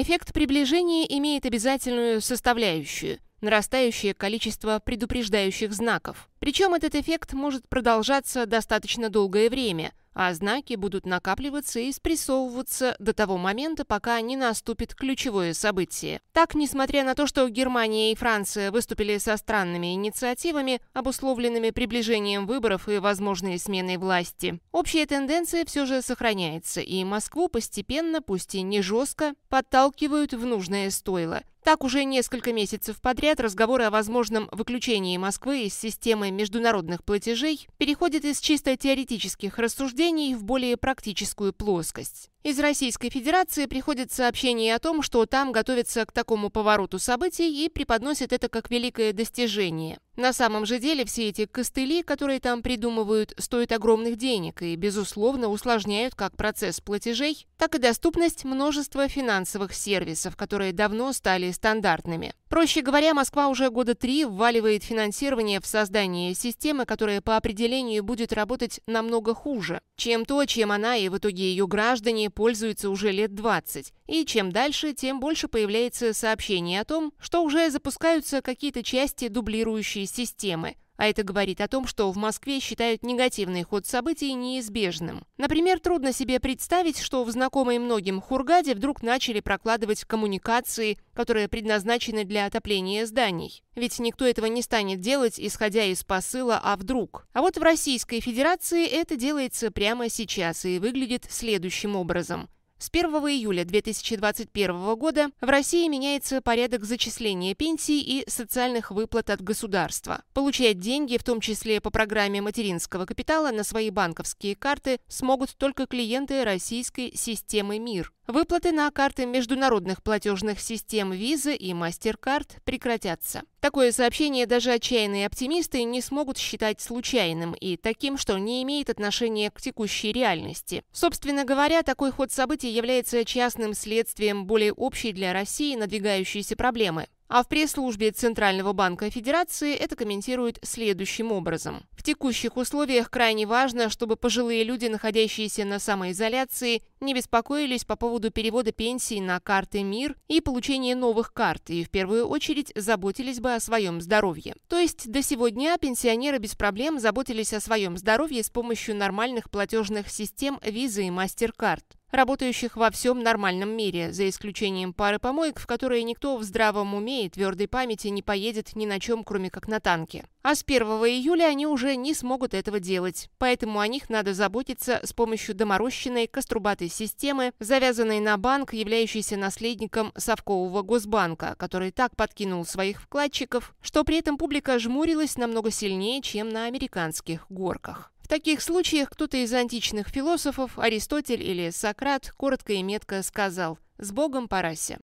Эффект приближения имеет обязательную составляющую – нарастающее количество предупреждающих знаков. Причем этот эффект может продолжаться достаточно долгое время, а знаки будут накапливаться и спрессовываться до того момента, пока не наступит ключевое событие. Так, несмотря на то, что Германия и Франция выступили со странными инициативами, обусловленными приближением выборов и возможной сменой власти, общая тенденция все же сохраняется, и Москву постепенно, пусть и не жестко, подталкивают в нужное стойло. Так уже несколько месяцев подряд разговоры о возможном выключении Москвы из системы международных платежей переходят из чисто теоретических рассуждений в более практическую плоскость. Из Российской Федерации приходят сообщения о том, что там готовятся к такому повороту событий и преподносят это как великое достижение. На самом же деле все эти костыли, которые там придумывают, стоят огромных денег и, безусловно, усложняют как процесс платежей, так и доступность множества финансовых сервисов, которые давно стали стандартными. Проще говоря, Москва уже года три вваливает финансирование в создание системы, которая по определению будет работать намного хуже, чем то, чем она и в итоге ее граждане пользуются уже лет 20. И чем дальше, тем больше появляется сообщений о том, что уже запускаются какие-то части дублирующей системы, а это говорит о том, что в Москве считают негативный ход событий неизбежным. Например, трудно себе представить, что в знакомой многим Хургаде вдруг начали прокладывать коммуникации, которые предназначены для отопления зданий. Ведь никто этого не станет делать, исходя из посыла «а вдруг?». А вот в Российской Федерации это делается прямо сейчас и выглядит следующим образом – с 1 июля 2021 года в России меняется порядок зачисления пенсий и социальных выплат от государства. Получать деньги, в том числе по программе материнского капитала, на свои банковские карты смогут только клиенты российской системы МИР. Выплаты на карты международных платежных систем Visa и MasterCard прекратятся. Такое сообщение даже отчаянные оптимисты не смогут считать случайным и таким, что не имеет отношения к текущей реальности. Собственно говоря, такой ход событий является частным следствием более общей для России надвигающейся проблемы. А в пресс-службе Центрального банка Федерации это комментируют следующим образом. В текущих условиях крайне важно, чтобы пожилые люди, находящиеся на самоизоляции, не беспокоились по поводу перевода пенсий на карты МИР и получения новых карт, и в первую очередь заботились бы о своем здоровье. То есть до сегодня пенсионеры без проблем заботились о своем здоровье с помощью нормальных платежных систем Visa и MasterCard работающих во всем нормальном мире, за исключением пары помоек, в которые никто в здравом уме и твердой памяти не поедет ни на чем, кроме как на танке. А с 1 июля они уже не смогут этого делать, поэтому о них надо заботиться с помощью доморощенной каструбатой системы, завязанной на банк, являющийся наследником совкового Госбанка, который так подкинул своих вкладчиков, что при этом публика жмурилась намного сильнее, чем на американских горках. Таких случаях кто-то из античных философов, Аристотель или Сократ, коротко и метко сказал «С Богом, Парася».